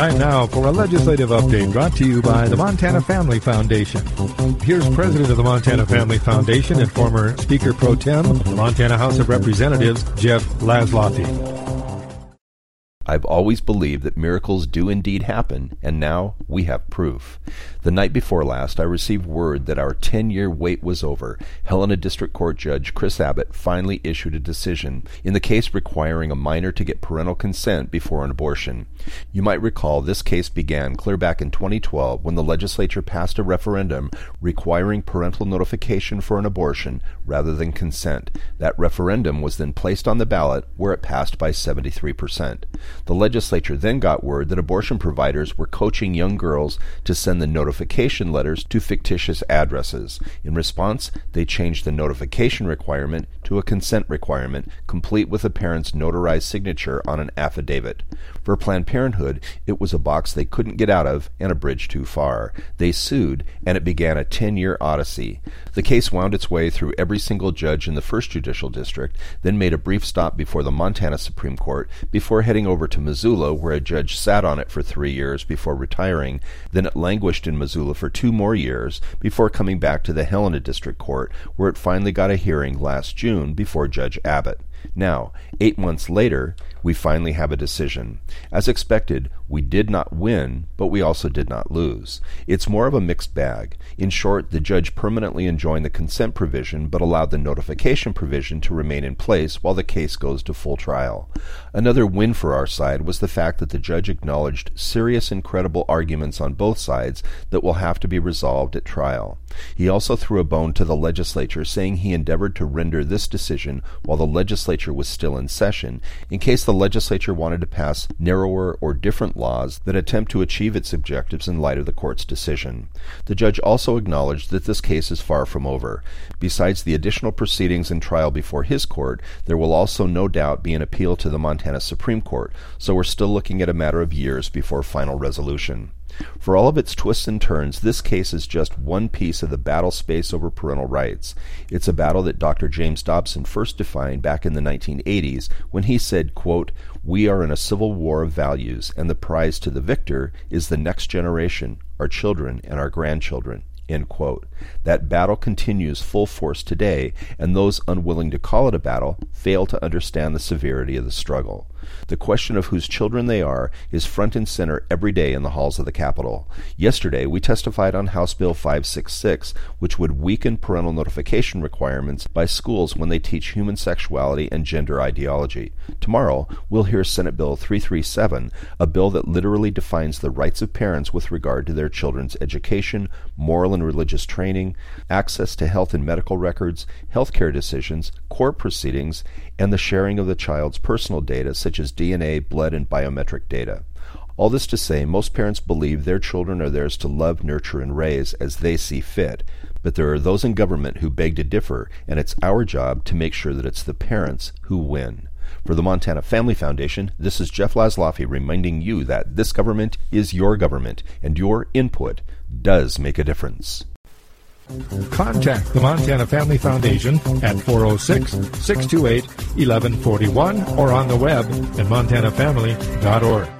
Time now for a legislative update brought to you by the Montana Family Foundation. Here's President of the Montana Family Foundation and former Speaker Pro Tem, the Montana House of Representatives, Jeff Laszloffy. I've always believed that miracles do indeed happen, and now we have proof. The night before last, I received word that our 10 year wait was over. Helena District Court Judge Chris Abbott finally issued a decision in the case requiring a minor to get parental consent before an abortion. You might recall this case began clear back in 2012 when the legislature passed a referendum requiring parental notification for an abortion rather than consent. That referendum was then placed on the ballot where it passed by 73%. The legislature then got word that abortion providers were coaching young girls to send the notification letters to fictitious addresses. In response, they changed the notification requirement to a consent requirement, complete with a parent's notarized signature on an affidavit. For Planned Parenthood, it was a box they couldn't get out of and a bridge too far. They sued, and it began a 10 year odyssey. The case wound its way through every single judge in the 1st Judicial District, then made a brief stop before the Montana Supreme Court before heading over to Missoula, where a judge sat on it for three years before retiring. Then it languished in Missoula for two more years before coming back to the Helena District Court, where it finally got a hearing last June before Judge Abbott. Now, eight months later, we finally have a decision. As expected, we did not win, but we also did not lose. It's more of a mixed bag. In short, the judge permanently enjoined the consent provision but allowed the notification provision to remain in place while the case goes to full trial. Another win for our side was the fact that the judge acknowledged serious and credible arguments on both sides that will have to be resolved at trial. He also threw a bone to the legislature, saying he endeavored to render this decision while the legislature was still in session, in case the legislature wanted to pass narrower or different laws that attempt to achieve its objectives in light of the court's decision. The judge also acknowledged that this case is far from over. Besides the additional proceedings and trial before his court, there will also no doubt be an appeal to the Montana Supreme Court, so we're still looking at a matter of years before final resolution. For all of its twists and turns, this case is just one piece of the battle space over parental rights. It's a battle that Dr. James Dobson first defined back in the 1980s when he said, quote, We are in a civil war of values, and the prize to the victor is the next generation, our children and our grandchildren. End quote. That battle continues full force today, and those unwilling to call it a battle fail to understand the severity of the struggle. The question of whose children they are is front and center every day in the halls of the Capitol. Yesterday, we testified on House Bill 566, which would weaken parental notification requirements by schools when they teach human sexuality and gender ideology. Tomorrow, we'll hear Senate Bill 337, a bill that literally defines the rights of parents with regard to their children's education, moral and religious training, access to health and medical records, healthcare decisions, court proceedings, and the sharing of the child's personal data such as DNA, blood, and biometric data. All this to say, most parents believe their children are theirs to love, nurture, and raise as they see fit. But there are those in government who beg to differ, and it's our job to make sure that it's the parents who win. For the Montana Family Foundation, this is Jeff Laszloffy reminding you that this government is your government, and your input does make a difference. Contact the Montana Family Foundation at 406 628 1141 or on the web at montanafamily.org.